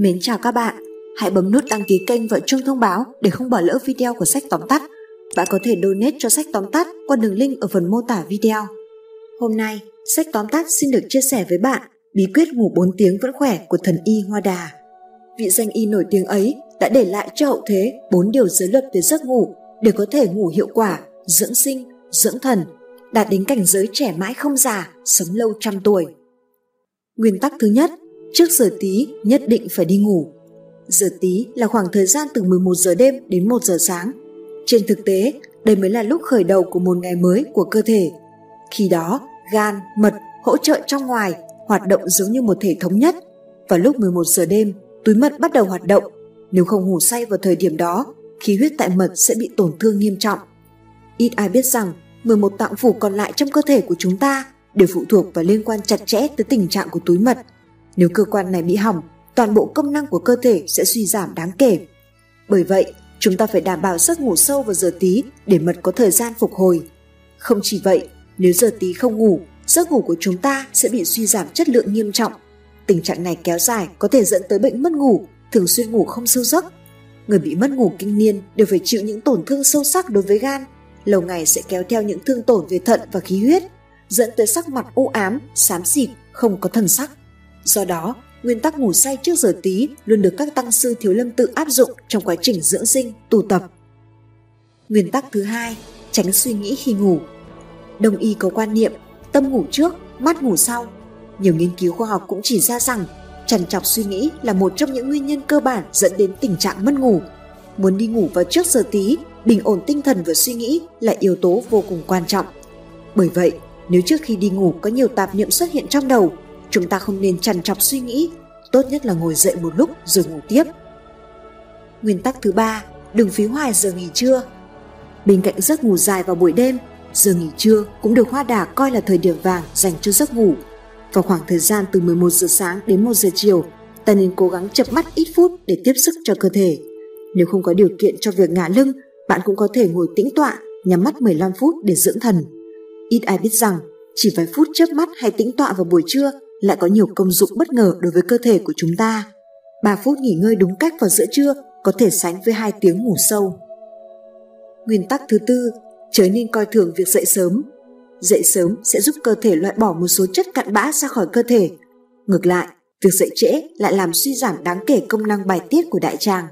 Mến chào các bạn, hãy bấm nút đăng ký kênh và chuông thông báo để không bỏ lỡ video của sách tóm tắt. Bạn có thể donate cho sách tóm tắt qua đường link ở phần mô tả video. Hôm nay, sách tóm tắt xin được chia sẻ với bạn bí quyết ngủ 4 tiếng vẫn khỏe của thần y Hoa Đà. Vị danh y nổi tiếng ấy đã để lại cho hậu thế 4 điều giới luật về giấc ngủ để có thể ngủ hiệu quả, dưỡng sinh, dưỡng thần, đạt đến cảnh giới trẻ mãi không già, sống lâu trăm tuổi. Nguyên tắc thứ nhất, trước giờ tí nhất định phải đi ngủ. Giờ tí là khoảng thời gian từ 11 giờ đêm đến 1 giờ sáng. Trên thực tế, đây mới là lúc khởi đầu của một ngày mới của cơ thể. Khi đó, gan, mật hỗ trợ trong ngoài hoạt động giống như một thể thống nhất. Vào lúc 11 giờ đêm, túi mật bắt đầu hoạt động. Nếu không ngủ say vào thời điểm đó, khí huyết tại mật sẽ bị tổn thương nghiêm trọng. Ít ai biết rằng 11 tạng phủ còn lại trong cơ thể của chúng ta đều phụ thuộc và liên quan chặt chẽ tới tình trạng của túi mật. Nếu cơ quan này bị hỏng, toàn bộ công năng của cơ thể sẽ suy giảm đáng kể. Bởi vậy, chúng ta phải đảm bảo giấc ngủ sâu vào giờ tí để mật có thời gian phục hồi. Không chỉ vậy, nếu giờ tí không ngủ, giấc ngủ của chúng ta sẽ bị suy giảm chất lượng nghiêm trọng. Tình trạng này kéo dài có thể dẫn tới bệnh mất ngủ, thường xuyên ngủ không sâu giấc. Người bị mất ngủ kinh niên đều phải chịu những tổn thương sâu sắc đối với gan, lâu ngày sẽ kéo theo những thương tổn về thận và khí huyết, dẫn tới sắc mặt u ám, xám xịt, không có thần sắc. Do đó, nguyên tắc ngủ say trước giờ tí luôn được các tăng sư thiếu lâm tự áp dụng trong quá trình dưỡng sinh, tu tập. Nguyên tắc thứ hai, tránh suy nghĩ khi ngủ. Đông y có quan niệm tâm ngủ trước, mắt ngủ sau. Nhiều nghiên cứu khoa học cũng chỉ ra rằng trằn trọc suy nghĩ là một trong những nguyên nhân cơ bản dẫn đến tình trạng mất ngủ. Muốn đi ngủ vào trước giờ tí, bình ổn tinh thần và suy nghĩ là yếu tố vô cùng quan trọng. Bởi vậy, nếu trước khi đi ngủ có nhiều tạp niệm xuất hiện trong đầu, chúng ta không nên trằn trọc suy nghĩ, tốt nhất là ngồi dậy một lúc rồi ngủ tiếp. Nguyên tắc thứ ba, đừng phí hoài giờ nghỉ trưa. Bên cạnh giấc ngủ dài vào buổi đêm, giờ nghỉ trưa cũng được Hoa Đà coi là thời điểm vàng dành cho giấc ngủ. Vào khoảng thời gian từ 11 giờ sáng đến 1 giờ chiều, ta nên cố gắng chập mắt ít phút để tiếp sức cho cơ thể. Nếu không có điều kiện cho việc ngả lưng, bạn cũng có thể ngồi tĩnh tọa, nhắm mắt 15 phút để dưỡng thần. Ít ai biết rằng, chỉ vài phút chớp mắt hay tĩnh tọa vào buổi trưa lại có nhiều công dụng bất ngờ đối với cơ thể của chúng ta. 3 phút nghỉ ngơi đúng cách vào giữa trưa có thể sánh với 2 tiếng ngủ sâu. Nguyên tắc thứ tư, chớ nên coi thường việc dậy sớm. Dậy sớm sẽ giúp cơ thể loại bỏ một số chất cặn bã ra khỏi cơ thể. Ngược lại, việc dậy trễ lại làm suy giảm đáng kể công năng bài tiết của đại tràng.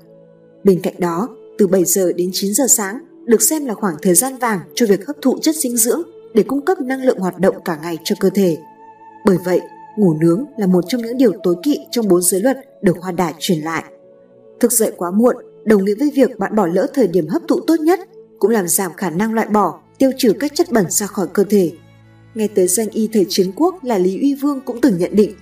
Bên cạnh đó, từ 7 giờ đến 9 giờ sáng được xem là khoảng thời gian vàng cho việc hấp thụ chất dinh dưỡng để cung cấp năng lượng hoạt động cả ngày cho cơ thể. Bởi vậy, ngủ nướng là một trong những điều tối kỵ trong bốn giới luật được Hoa Đà truyền lại. Thức dậy quá muộn đồng nghĩa với việc bạn bỏ lỡ thời điểm hấp thụ tốt nhất, cũng làm giảm khả năng loại bỏ, tiêu trừ các chất bẩn ra khỏi cơ thể. Nghe tới danh y thời chiến quốc là Lý Uy Vương cũng từng nhận định,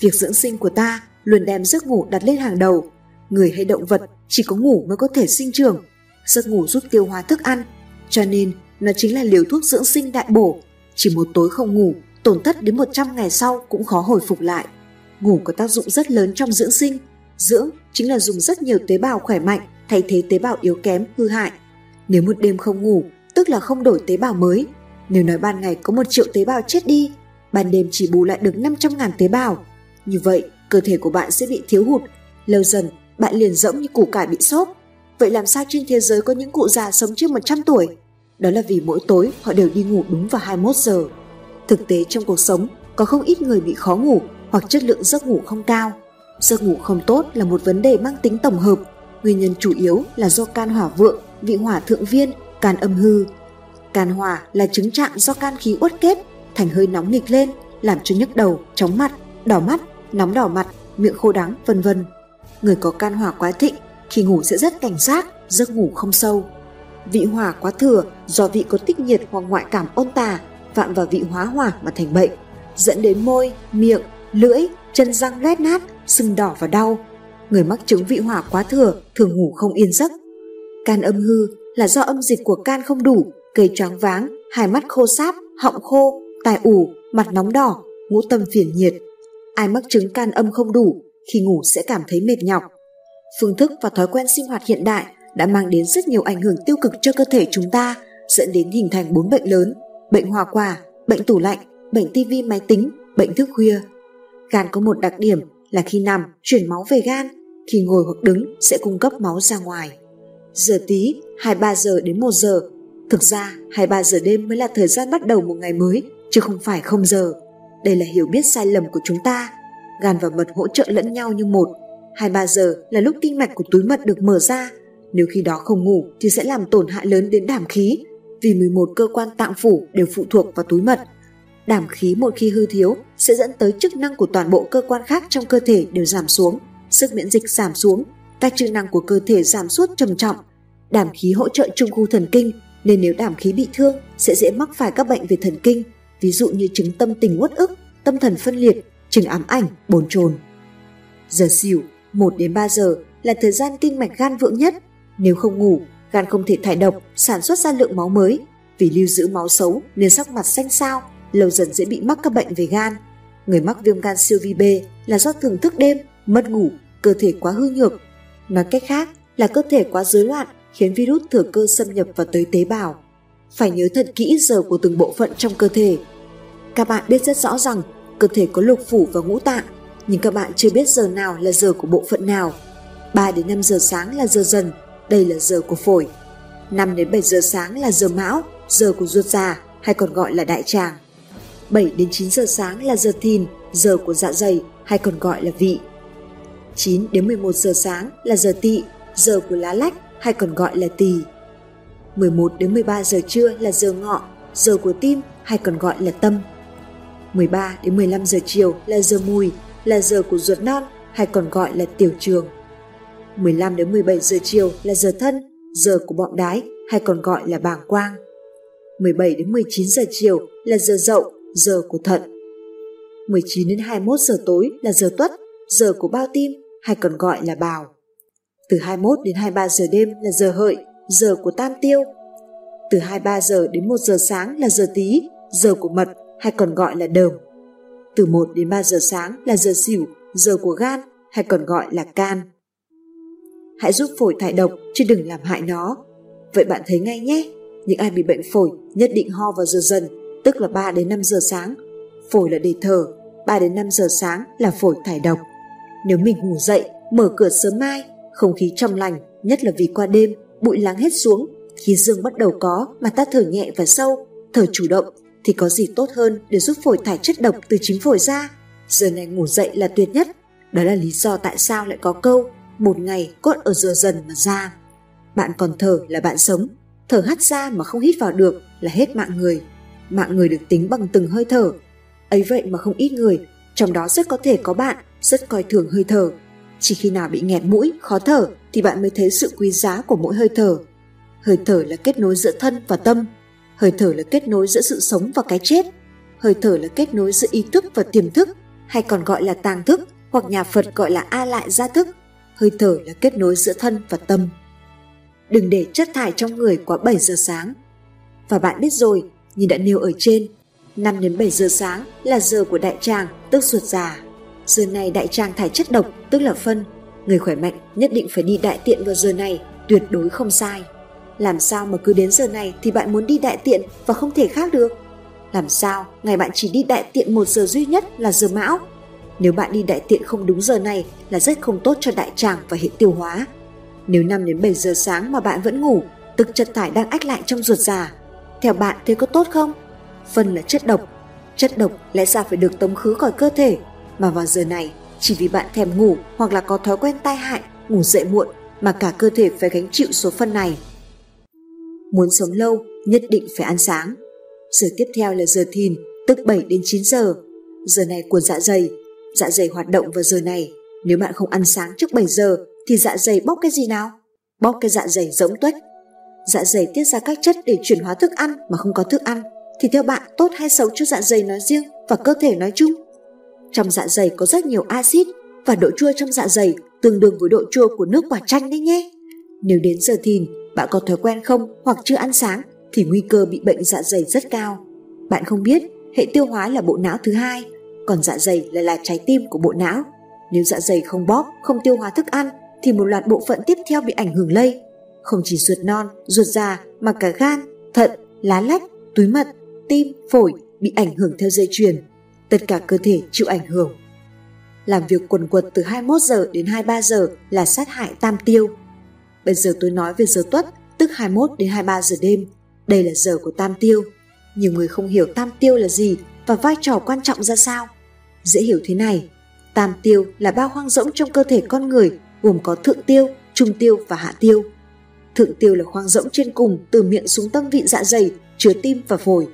việc dưỡng sinh của ta luôn đem giấc ngủ đặt lên hàng đầu. Người hay động vật chỉ có ngủ mới có thể sinh trưởng. Giấc ngủ giúp tiêu hóa thức ăn, cho nên nó chính là liều thuốc dưỡng sinh đại bổ. Chỉ một tối không ngủ, tổn thất đến 100 ngày sau cũng khó hồi phục lại. Ngủ có tác dụng rất lớn trong dưỡng sinh. Dưỡng chính là dùng rất nhiều tế bào khỏe mạnh thay thế tế bào yếu kém, hư hại. Nếu một đêm không ngủ, tức là không đổi tế bào mới. Nếu nói ban ngày có một triệu tế bào chết đi, ban đêm chỉ bù lại được 500 ngàn tế bào. Như vậy, cơ thể của bạn sẽ bị thiếu hụt. Lâu dần, bạn liền rỗng như củ cải bị sốt Vậy làm sao trên thế giới có những cụ già sống trên 100 tuổi? Đó là vì mỗi tối họ đều đi ngủ đúng vào 21 giờ. Thực tế trong cuộc sống, có không ít người bị khó ngủ hoặc chất lượng giấc ngủ không cao. Giấc ngủ không tốt là một vấn đề mang tính tổng hợp, nguyên nhân chủ yếu là do can hỏa vượng, vị hỏa thượng viên, can âm hư. Can hỏa là chứng trạng do can khí uất kết, thành hơi nóng nghịch lên, làm cho nhức đầu, chóng mặt, đỏ mắt, nóng đỏ mặt, miệng khô đắng, vân vân. Người có can hỏa quá thịnh, khi ngủ sẽ rất cảnh giác, giấc ngủ không sâu. Vị hỏa quá thừa do vị có tích nhiệt hoặc ngoại cảm ôn tà, phạm vào vị hóa hỏa mà thành bệnh, dẫn đến môi, miệng, lưỡi, chân răng loét nát, sưng đỏ và đau. Người mắc chứng vị hỏa quá thừa thường ngủ không yên giấc. Can âm hư là do âm dịch của can không đủ, gây choáng váng, hai mắt khô sáp, họng khô, tai ủ, mặt nóng đỏ, ngũ tâm phiền nhiệt. Ai mắc chứng can âm không đủ khi ngủ sẽ cảm thấy mệt nhọc. Phương thức và thói quen sinh hoạt hiện đại đã mang đến rất nhiều ảnh hưởng tiêu cực cho cơ thể chúng ta, dẫn đến hình thành bốn bệnh lớn, bệnh hòa quả, bệnh tủ lạnh, bệnh tivi máy tính, bệnh thức khuya. Gan có một đặc điểm là khi nằm chuyển máu về gan, khi ngồi hoặc đứng sẽ cung cấp máu ra ngoài. Giờ tí 23 giờ đến 1 giờ. Thực ra 23 giờ đêm mới là thời gian bắt đầu một ngày mới, chứ không phải không giờ. Đây là hiểu biết sai lầm của chúng ta. Gan và mật hỗ trợ lẫn nhau như một. 23 giờ là lúc kinh mạch của túi mật được mở ra. Nếu khi đó không ngủ thì sẽ làm tổn hại lớn đến đảm khí, vì 11 cơ quan tạng phủ đều phụ thuộc vào túi mật. Đảm khí một khi hư thiếu sẽ dẫn tới chức năng của toàn bộ cơ quan khác trong cơ thể đều giảm xuống, sức miễn dịch giảm xuống, các chức năng của cơ thể giảm sút trầm trọng. Đảm khí hỗ trợ trung khu thần kinh, nên nếu đảm khí bị thương sẽ dễ mắc phải các bệnh về thần kinh, ví dụ như chứng tâm tình uất ức, tâm thần phân liệt, chứng ám ảnh, bồn chồn. Giờ xỉu 1 đến 3 giờ là thời gian kinh mạch gan vượng nhất. Nếu không ngủ, gan không thể thải độc, sản xuất ra lượng máu mới. Vì lưu giữ máu xấu nên sắc mặt xanh xao, lâu dần dễ bị mắc các bệnh về gan. Người mắc viêm gan siêu vi B là do thường thức đêm, mất ngủ, cơ thể quá hư nhược. Nói cách khác là cơ thể quá rối loạn khiến virus thừa cơ xâm nhập vào tới tế bào. Phải nhớ thật kỹ giờ của từng bộ phận trong cơ thể. Các bạn biết rất rõ rằng cơ thể có lục phủ và ngũ tạng, nhưng các bạn chưa biết giờ nào là giờ của bộ phận nào. 3 đến 5 giờ sáng là giờ dần, đây là giờ của phổi. 5 đến 7 giờ sáng là giờ mão, giờ của ruột già hay còn gọi là đại tràng. 7 đến 9 giờ sáng là giờ thìn, giờ của dạ dày hay còn gọi là vị. 9 đến 11 giờ sáng là giờ tỵ, giờ của lá lách hay còn gọi là tỳ. 11 đến 13 giờ trưa là giờ ngọ, giờ của tim hay còn gọi là tâm. 13 đến 15 giờ chiều là giờ mùi, là giờ của ruột non hay còn gọi là tiểu trường. 15 đến 17 giờ chiều là giờ thân, giờ của bọng đái hay còn gọi là bàng quang. 17 đến 19 giờ chiều là giờ dậu, giờ của thận. 19 đến 21 giờ tối là giờ tuất, giờ của bao tim hay còn gọi là bào. Từ 21 đến 23 giờ đêm là giờ hợi, giờ của tam tiêu. Từ 23 giờ đến 1 giờ sáng là giờ tí, giờ của mật hay còn gọi là đờm. Từ 1 đến 3 giờ sáng là giờ xỉu, giờ của gan hay còn gọi là can. Hãy giúp phổi thải độc chứ đừng làm hại nó. Vậy bạn thấy ngay nhé, những ai bị bệnh phổi nhất định ho vào giờ dần, tức là 3 đến 5 giờ sáng. Phổi là để thở, 3 đến 5 giờ sáng là phổi thải độc. Nếu mình ngủ dậy, mở cửa sớm mai, không khí trong lành, nhất là vì qua đêm, bụi lắng hết xuống, khí dương bắt đầu có mà ta thở nhẹ và sâu, thở chủ động thì có gì tốt hơn để giúp phổi thải chất độc từ chính phổi ra. Giờ này ngủ dậy là tuyệt nhất. Đó là lý do tại sao lại có câu một ngày cốt ở dừa dần mà ra. Bạn còn thở là bạn sống, thở hắt ra mà không hít vào được là hết mạng người. Mạng người được tính bằng từng hơi thở. Ấy vậy mà không ít người, trong đó rất có thể có bạn rất coi thường hơi thở. Chỉ khi nào bị nghẹt mũi, khó thở thì bạn mới thấy sự quý giá của mỗi hơi thở. Hơi thở là kết nối giữa thân và tâm. Hơi thở là kết nối giữa sự sống và cái chết. Hơi thở là kết nối giữa ý thức và tiềm thức, hay còn gọi là tàng thức, hoặc nhà Phật gọi là a lại gia thức. Hơi thở là kết nối giữa thân và tâm. Đừng để chất thải trong người quá 7 giờ sáng. Và bạn biết rồi, như đã nêu ở trên, 5 đến 7 giờ sáng là giờ của đại tràng, tức ruột già. Giờ này đại tràng thải chất độc, tức là phân. Người khỏe mạnh nhất định phải đi đại tiện vào giờ này, tuyệt đối không sai. Làm sao mà cứ đến giờ này thì bạn muốn đi đại tiện và không thể khác được? Làm sao ngày bạn chỉ đi đại tiện một giờ duy nhất là giờ mão? Nếu bạn đi đại tiện không đúng giờ này là rất không tốt cho đại tràng và hệ tiêu hóa. Nếu 5 đến 7 giờ sáng mà bạn vẫn ngủ, tức chất thải đang ách lại trong ruột già. Theo bạn thế có tốt không? Phân là chất độc. Chất độc lẽ ra phải được tống khứ khỏi cơ thể, mà vào giờ này chỉ vì bạn thèm ngủ hoặc là có thói quen tai hại, ngủ dậy muộn mà cả cơ thể phải gánh chịu số phân này. Muốn sống lâu, nhất định phải ăn sáng. Giờ tiếp theo là giờ thìn, tức 7 đến 9 giờ. Giờ này của dạ dày. Dạ dày hoạt động vào giờ này. Nếu bạn không ăn sáng trước 7 giờ thì dạ dày bóc cái gì nào? Bóc cái dạ dày rỗng tuếch. Dạ dày tiết ra các chất để chuyển hóa thức ăn mà không có thức ăn thì theo bạn tốt hay xấu cho dạ dày nói riêng và cơ thể nói chung? Trong dạ dày có rất nhiều axit và độ chua trong dạ dày tương đương với độ chua của nước quả chanh đấy nhé. Nếu đến giờ thìn bạn có thói quen không hoặc chưa ăn sáng thì nguy cơ bị bệnh dạ dày rất cao. Bạn không biết, hệ tiêu hóa là bộ não thứ hai, còn dạ dày lại là trái tim của bộ não. Nếu dạ dày không bóp, không tiêu hóa thức ăn thì một loạt bộ phận tiếp theo bị ảnh hưởng lây. Không chỉ ruột non, ruột già mà cả gan, thận, lá lách, túi mật, tim, phổi bị ảnh hưởng theo dây chuyền. Tất cả cơ thể chịu ảnh hưởng. làm việc quần quật từ 21 giờ đến 23 giờ là sát hại tam tiêu. Bây giờ tôi nói về giờ tuất, tức 21 đến 23 giờ đêm. Đây là giờ của tam tiêu. Nhiều người không hiểu tam tiêu là gì và vai trò quan trọng ra sao. Dễ hiểu thế này, tam tiêu là bao hoang rỗng trong cơ thể con người gồm có thượng tiêu, trung tiêu và hạ tiêu. Thượng tiêu là khoang rỗng trên cùng từ miệng xuống tâm vị dạ dày, chứa tim và phổi.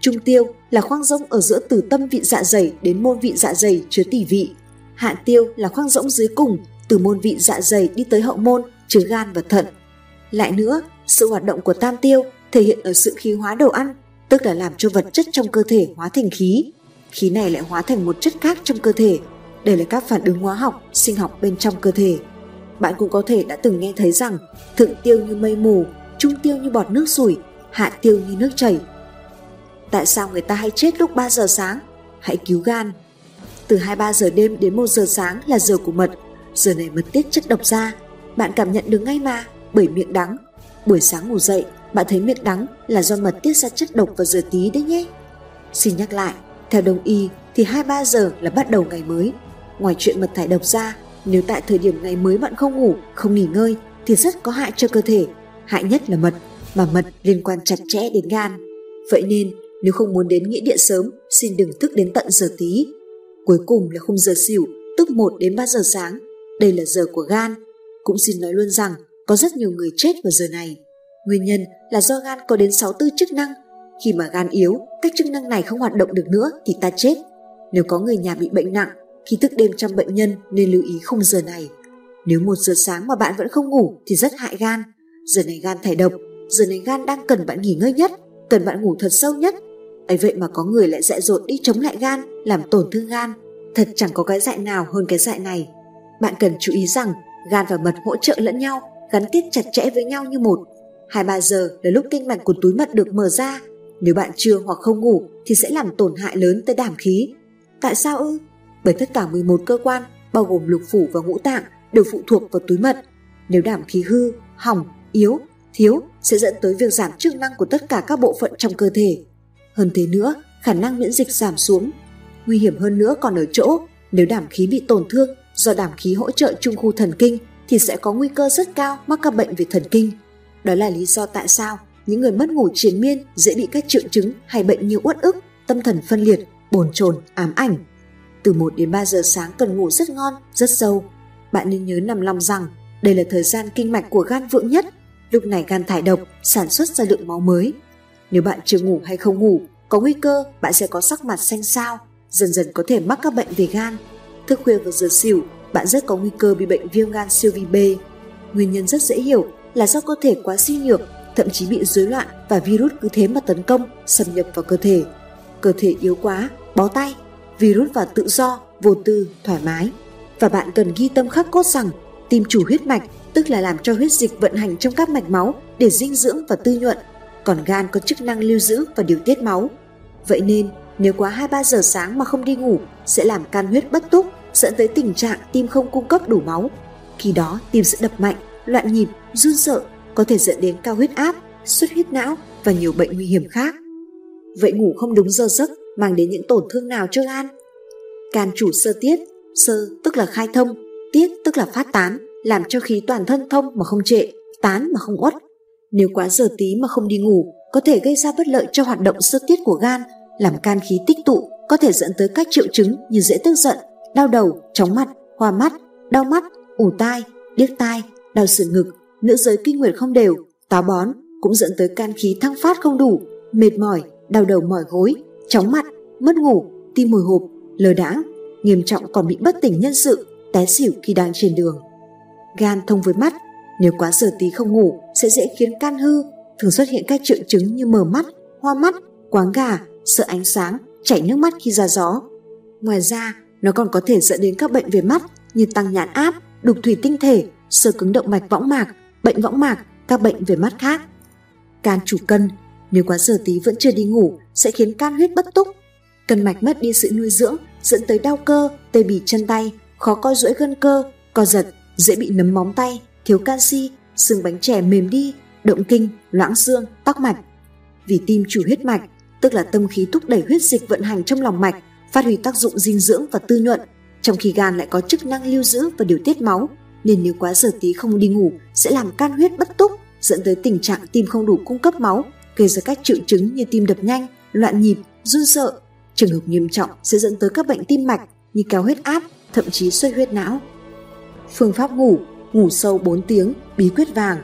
Trung tiêu là khoang rỗng ở giữa từ tâm vị dạ dày đến môn vị dạ dày chứa tỷ vị. Hạ tiêu là khoang rỗng dưới cùng từ môn vị dạ dày đi tới hậu môn chứa gan và thận. Lại nữa, sự hoạt động của tam tiêu thể hiện ở sự khí hóa đồ ăn, tức là làm cho vật chất trong cơ thể hóa thành khí. Khí này lại hóa thành một chất khác trong cơ thể. Đây là các phản ứng hóa học, sinh học bên trong cơ thể. Bạn cũng có thể đã từng nghe thấy rằng thượng tiêu như mây mù, trung tiêu như bọt nước sủi, hạ tiêu như nước chảy. Tại sao người ta hay chết lúc 3 giờ sáng? Hãy cứu gan. Từ 2-3 giờ đêm đến 1 giờ sáng là giờ của mật. Giờ này mật tiết chất độc ra. Bạn cảm nhận được ngay mà, bởi miệng đắng. Buổi sáng ngủ dậy, bạn thấy miệng đắng là do mật tiết ra chất độc vào giờ tí đấy nhé. Xin nhắc lại, theo đồng y thì 2-3 giờ là bắt đầu ngày mới. Ngoài chuyện mật thải độc ra, nếu tại thời điểm ngày mới bạn không ngủ, không nghỉ ngơi thì rất có hại cho cơ thể. Hại nhất là mật, mà mật liên quan chặt chẽ đến gan. Vậy nên, nếu không muốn đến nghĩa địa sớm, xin đừng thức đến tận giờ tí. Cuối cùng là khung giờ xỉu, tức 1 đến 3 giờ sáng. Đây là giờ của gan. Cũng xin nói luôn rằng có rất nhiều người chết vào giờ này. Nguyên nhân là do gan có đến 64 chức năng. Khi mà gan yếu, các chức năng này không hoạt động được nữa thì ta chết. Nếu có người nhà bị bệnh nặng, khi thức đêm chăm bệnh nhân nên lưu ý khung giờ này. Nếu một giờ sáng mà bạn vẫn không ngủ thì rất hại gan. Giờ này gan thải độc, giờ này gan đang cần bạn nghỉ ngơi nhất, cần bạn ngủ thật sâu nhất. ấy vậy mà có người lại dại dột đi chống lại gan, làm tổn thương gan. Thật chẳng có cái dại nào hơn cái dại này. Bạn cần chú ý rằng gan và mật hỗ trợ lẫn nhau, gắn kết chặt chẽ với nhau như một. 2-3 giờ là lúc kinh mạch của túi mật được mở ra. Nếu bạn chưa hoặc không ngủ thì sẽ làm tổn hại lớn tới đảm khí. Tại sao ư? Bởi tất cả 11 cơ quan, bao gồm lục phủ và ngũ tạng, đều phụ thuộc vào túi mật. Nếu đảm khí hư, hỏng, yếu, thiếu sẽ dẫn tới việc giảm chức năng của tất cả các bộ phận trong cơ thể. Hơn thế nữa, khả năng miễn dịch giảm xuống. Nguy hiểm hơn nữa còn ở chỗ, nếu đảm khí bị tổn thương do đảm khí hỗ trợ trung khu thần kinh thì sẽ có nguy cơ rất cao mắc các bệnh về thần kinh. Đó là lý do tại sao những người mất ngủ triền miên dễ bị các triệu chứng hay bệnh như uất ức, tâm thần phân liệt, bồn chồn, ám ảnh. Từ 1 đến 3 giờ sáng cần ngủ rất ngon, rất sâu. Bạn nên nhớ nằm lòng rằng đây là thời gian kinh mạch của gan vượng nhất. Lúc này gan thải độc, sản xuất ra lượng máu mới. Nếu bạn chưa ngủ hay không ngủ, có nguy cơ bạn sẽ có sắc mặt xanh xao, dần dần có thể mắc các bệnh về gan. Thức khuya vào giờ xỉu, bạn rất có nguy cơ bị bệnh viêm gan siêu vi B. Nguyên nhân rất dễ hiểu là do cơ thể quá suy nhược, thậm chí bị rối loạn và virus cứ thế mà tấn công, xâm nhập vào cơ thể. Cơ thể yếu quá, bó tay, virus vào tự do, vô tư, thoải mái. Và bạn cần ghi tâm khắc cốt rằng tim chủ huyết mạch tức là làm cho huyết dịch vận hành trong các mạch máu để dinh dưỡng và tư nhuận, còn gan có chức năng lưu giữ và điều tiết máu. Vậy nên, nếu quá 2-3 giờ sáng mà không đi ngủ sẽ làm can huyết bất túc, dẫn tới tình trạng tim không cung cấp đủ máu. Khi đó tim sẽ đập mạnh, loạn nhịp, run sợ, có thể dẫn đến cao huyết áp, xuất huyết não và nhiều bệnh nguy hiểm khác. Vậy ngủ không đúng giờ giấc mang đến những tổn thương nào cho gan? Can chủ sơ tiết, sơ tức là khai thông, tiết tức là phát tán, làm cho khí toàn thân thông mà không trệ, tán mà không uất. Nếu quá giờ tí mà không đi ngủ, có thể gây ra bất lợi cho hoạt động sơ tiết của gan, làm can khí tích tụ, có thể dẫn tới các triệu chứng như dễ tức giận, đau đầu, chóng mặt, hoa mắt, đau mắt, ủ tai, điếc tai, đau sườn ngực, nữ giới kinh nguyệt không đều, táo bón, cũng dẫn tới can khí thăng phát không đủ, mệt mỏi, đau đầu mỏi gối, chóng mặt, mất ngủ, tim hồi hộp, lờ đãng, nghiêm trọng còn bị bất tỉnh nhân sự, té xỉu khi đang trên đường. Gan thông với mắt, nếu quá giờ tí không ngủ sẽ dễ khiến can hư, thường xuất hiện các triệu chứng như mờ mắt, hoa mắt, quáng gà, sợ ánh sáng, chảy nước mắt khi ra gió. Ngoài ra, nó còn có thể dẫn đến các bệnh về mắt như tăng nhãn áp, đục thủy tinh thể, sơ cứng động mạch võng mạc, bệnh võng mạc, các bệnh về mắt khác. Can chủ cân, nếu quá giờ tí vẫn chưa đi ngủ sẽ khiến can huyết bất túc. Cân mạch mất đi sự nuôi dưỡng dẫn tới đau cơ, tê bì chân tay, khó co duỗi gân cơ, co giật, dễ bị nấm móng tay, thiếu canxi, xương bánh chè mềm đi, động kinh, loãng xương, tắc mạch. Vì tim chủ huyết mạch, tức là tâm khí thúc đẩy huyết dịch vận hành trong lòng mạch, phát huy tác dụng dinh dưỡng và tư nhuận, trong khi gan lại có chức năng lưu giữ và điều tiết máu, nên nếu quá giờ tí không đi ngủ sẽ làm can huyết bất túc, dẫn tới tình trạng tim không đủ cung cấp máu, gây ra các triệu chứng như tim đập nhanh, loạn nhịp, run sợ. Trường hợp nghiêm trọng sẽ dẫn tới các bệnh tim mạch như cao huyết áp, thậm chí xuất huyết não. Phương pháp ngủ, ngủ sâu 4 tiếng, bí quyết vàng.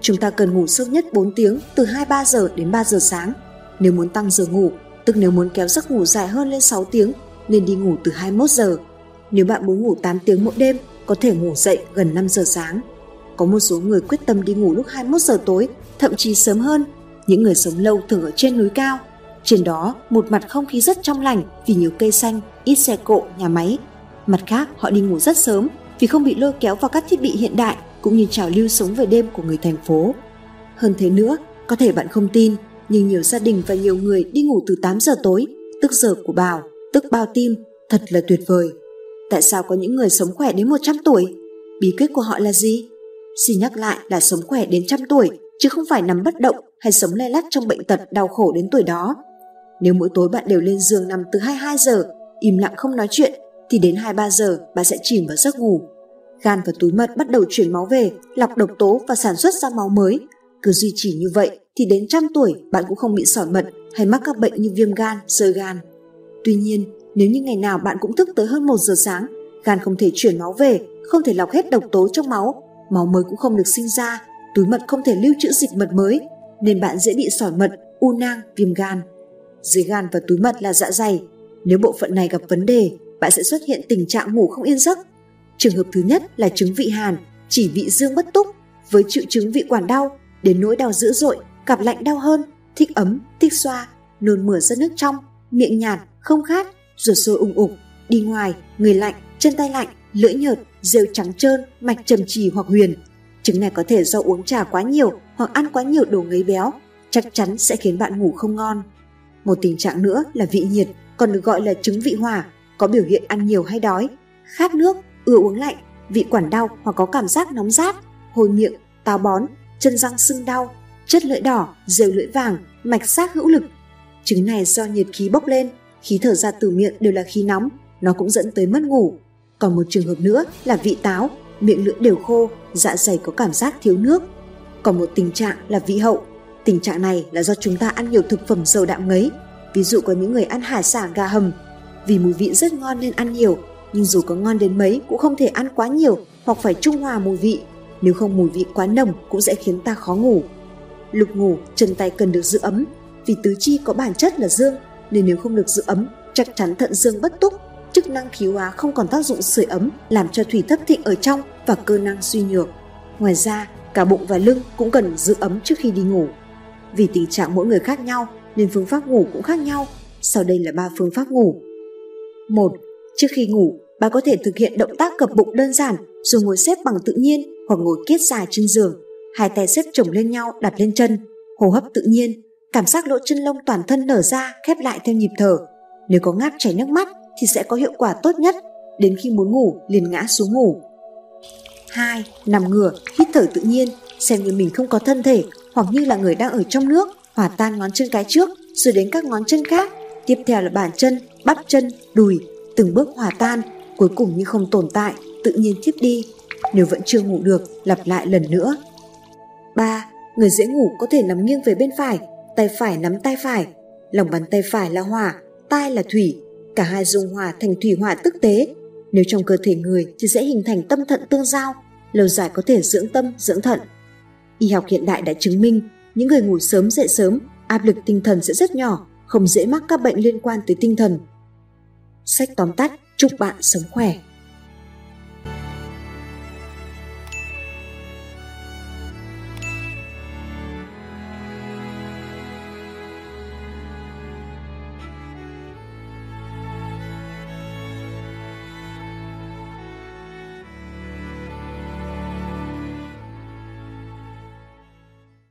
Chúng ta cần ngủ sâu nhất 4 tiếng từ 2-3 giờ đến 3 giờ sáng. Nếu muốn tăng giờ ngủ, tức nếu muốn kéo giấc ngủ dài hơn lên 6 tiếng, nên đi ngủ từ 21 giờ. Nếu bạn muốn ngủ 8 tiếng mỗi đêm, có thể ngủ dậy gần 5 giờ sáng. Có một số người quyết tâm đi ngủ lúc 21 giờ tối, thậm chí sớm hơn. Những người sống lâu thường ở trên núi cao. Trên đó, một mặt không khí rất trong lành vì nhiều cây xanh, ít xe cộ, nhà máy. Mặt khác, họ đi ngủ rất sớm vì không bị lôi kéo vào các thiết bị hiện đại cũng như trào lưu sống về đêm của người thành phố. Hơn thế nữa, có thể bạn không tin, nhưng nhiều gia đình và nhiều người đi ngủ từ 8 giờ tối, tức giờ của bào, tức bao tim, thật là tuyệt vời. Tại sao có những người sống khỏe đến 100 tuổi? Bí quyết của họ là gì? Xin nhắc lại là sống khỏe đến trăm tuổi, chứ không phải nằm bất động hay sống lay lắt trong bệnh tật đau khổ đến tuổi đó. Nếu mỗi tối bạn đều lên giường nằm từ 22 giờ, im lặng không nói chuyện, thì đến 2-3 giờ bạn sẽ chìm vào giấc ngủ. Gan và túi mật bắt đầu chuyển máu về, lọc độc tố và sản xuất ra máu mới. Cứ duy trì như vậy thì đến trăm tuổi bạn cũng không bị sỏi mật hay mắc các bệnh như viêm gan, sơ gan. Tuy nhiên, nếu như ngày nào bạn cũng thức tới hơn 1 giờ sáng, gan không thể chuyển máu về, không thể lọc hết độc tố trong máu, máu mới cũng không được sinh ra, túi mật không thể lưu trữ dịch mật mới, nên bạn dễ bị sỏi mật, u nang, viêm gan. Dưới gan và túi mật là dạ dày. Nếu bộ phận này gặp vấn đề, bạn sẽ xuất hiện tình trạng ngủ không yên giấc. Trường hợp thứ nhất là chứng vị hàn, chỉ vị dương bất túc, với triệu chứng vị quản đau, đến nỗi đau dữ dội, cặp lạnh đau hơn, thích ấm, thích xoa, nôn mửa ra nước trong, miệng nhạt, không khát, rồi sôi ung ục, đi ngoài, người lạnh, chân tay lạnh, lưỡi nhợt, rêu trắng trơn, mạch trầm trì hoặc huyền. Chứng này có thể do uống trà quá nhiều hoặc ăn quá nhiều đồ ngấy béo, chắc chắn sẽ khiến bạn ngủ không ngon. Một tình trạng nữa là vị nhiệt, còn được gọi là chứng vị hỏa, có biểu hiện ăn nhiều hay đói, khát nước, ưa uống lạnh, vị quản đau hoặc có cảm giác nóng rát, hôi miệng, táo bón, chân răng sưng đau, chất lưỡi đỏ, rêu lưỡi vàng, mạch sát hữu lực. Chứng này do nhiệt khí bốc lên, khí thở ra từ miệng đều là khí nóng, nó cũng dẫn tới mất ngủ. Còn một trường hợp nữa là vị táo, miệng lưỡi đều khô, dạ dày có cảm giác thiếu nước. Còn một tình trạng là vị hậu. Tình trạng này là do chúng ta ăn nhiều thực phẩm dầu đạm ngấy. Ví dụ có những người ăn hải sản gà hầm. Vì mùi vị rất ngon nên ăn nhiều, nhưng dù có ngon đến mấy cũng không thể ăn quá nhiều hoặc phải trung hòa mùi vị. Nếu không mùi vị quá nồng cũng sẽ khiến ta khó ngủ. Lục ngủ, chân tay cần được giữ ấm, vì tứ chi có bản chất là dương, nên nếu không được giữ ấm, chắc chắn thận dương bất túc, chức năng khí hóa không còn tác dụng sưởi ấm, làm cho thủy thấp thịnh ở trong và cơ năng suy nhược. Ngoài ra, cả bụng và lưng cũng cần giữ ấm trước khi đi ngủ. Vì tình trạng mỗi người khác nhau nên phương pháp ngủ cũng khác nhau. Sau đây là ba phương pháp ngủ. 1. Trước khi ngủ, bạn có thể thực hiện động tác cập bụng đơn giản rồi ngồi xếp bằng tự nhiên hoặc ngồi kiết dài trên giường. Hai tay xếp chồng lên nhau đặt lên chân, hô hấp tự nhiên, cảm giác lỗ chân lông toàn thân nở ra khép lại theo nhịp thở. Nếu có ngáp chảy nước mắt thì sẽ có hiệu quả tốt nhất, đến khi muốn ngủ liền ngã xuống ngủ. 2. Nằm ngửa, hít thở tự nhiên, xem như mình không có thân thể hoặc như là người đang ở trong nước, hòa tan ngón chân cái trước rồi đến các ngón chân khác. Tiếp theo là bàn chân, bắp chân, đùi, từng bước hòa tan, cuối cùng như không tồn tại, tự nhiên tiếp đi. Nếu vẫn chưa ngủ được, lặp lại lần nữa. 3. Người dễ ngủ có thể nằm nghiêng về bên phải, tay phải nắm tay phải, lòng bàn tay phải là hỏa, tai là thủy, cả hai dung hòa thành thủy hỏa tức tế. Nếu trong cơ thể người thì sẽ hình thành tâm thận tương giao, lâu dài có thể dưỡng tâm, dưỡng thận. Y học hiện đại đã chứng minh, những người ngủ sớm dậy sớm, áp lực tinh thần sẽ rất nhỏ, không dễ mắc các bệnh liên quan tới tinh thần. Sách tóm tắt, chúc bạn sống khỏe.